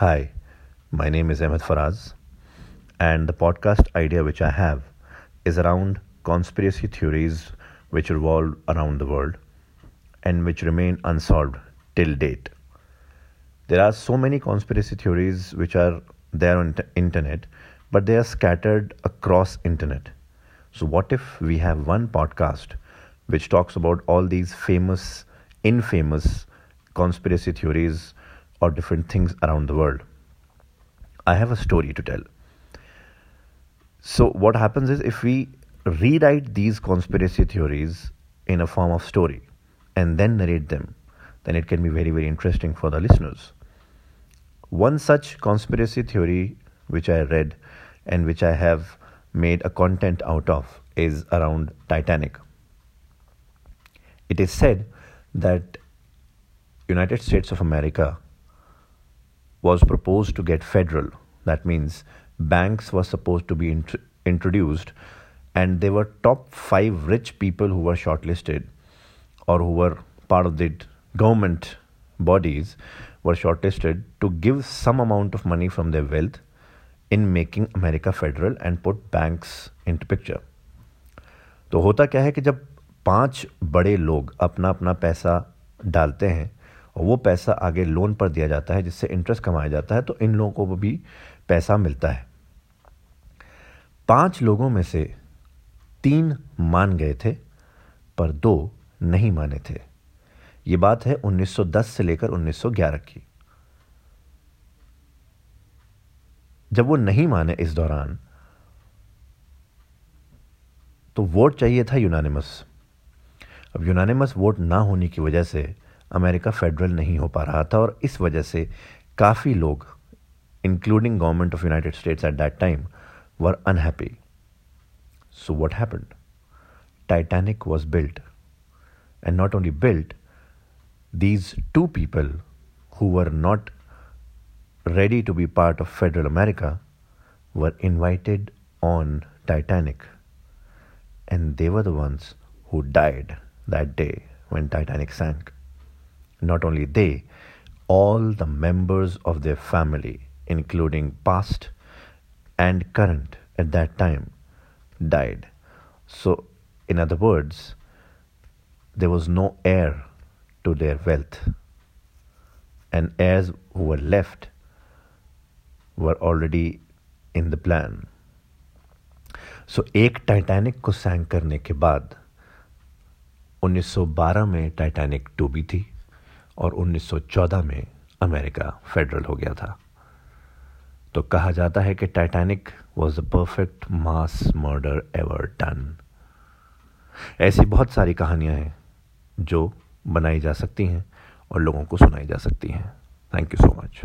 Hi, my name is Ahmed Faraz, and the podcast idea which I have is around conspiracy theories which revolve around the world and which remain unsolved till date. There are so many conspiracy theories which are there on internet, but they are scattered across internet. So what if we have one podcast which talks about all these famous, infamous conspiracy theories or different things around the world? I have a story to tell. So what happens is if we rewrite these conspiracy theories in a form of story and then narrate them, then it can be very, very interesting for the listeners. One such conspiracy theory which I read and which I have made a content out of is around Titanic. It is said that United States of America was proposed to get federal. That means banks were supposed to be int- introduced and there were top 5 rich people who were shortlisted or who were part of the government bodies were shortlisted to give some amount of money from their wealth in making America federal and put banks into picture. तो होता क्या है कि जब पांच बड़े लोग अपना अपना पैसा डालते हैं और वो पैसा आगे लोन पर दिया जाता है, जिससे इंटरेस्ट कमाया जाता है तो इन लोगों को भी पैसा मिलता है। पाँच लोगों में से तीन मान गए थे, पर दो नहीं माने थे। ये बात है 1910 से लेकर 1911 की। जब वो नहीं माने इस दौरान तो वोट चाहिए था यूनानिमस। अब यूनानिमस वोट ना होने की वजह से अमेरिका फेडरल नहीं हो पा रहा था और इस वजह से काफ़ी लोग including government of United States at that time were unhappy so what happened Titanic was built and not only built these two people who were not ready to be part of federal America were invited on Titanic and they were the ones who died that day when Titanic sank Not only they, all the members of their family, including past and current at that time, died. So, in other words, there was no heir to their wealth, and heirs who were left were already in the plan. So so, एक Titanic को सैंक करने के बाद 1912 में Titanic डूबी थी और 1914 में अमेरिका फेडरल हो गया था। तो कहा जाता है कि Titanic was a perfect mass murder ever done ऐसी बहुत सारी कहानियाँ हैं जो बनाई जा सकती हैं और लोगों को सुनाई जा सकती हैं। Thank you so much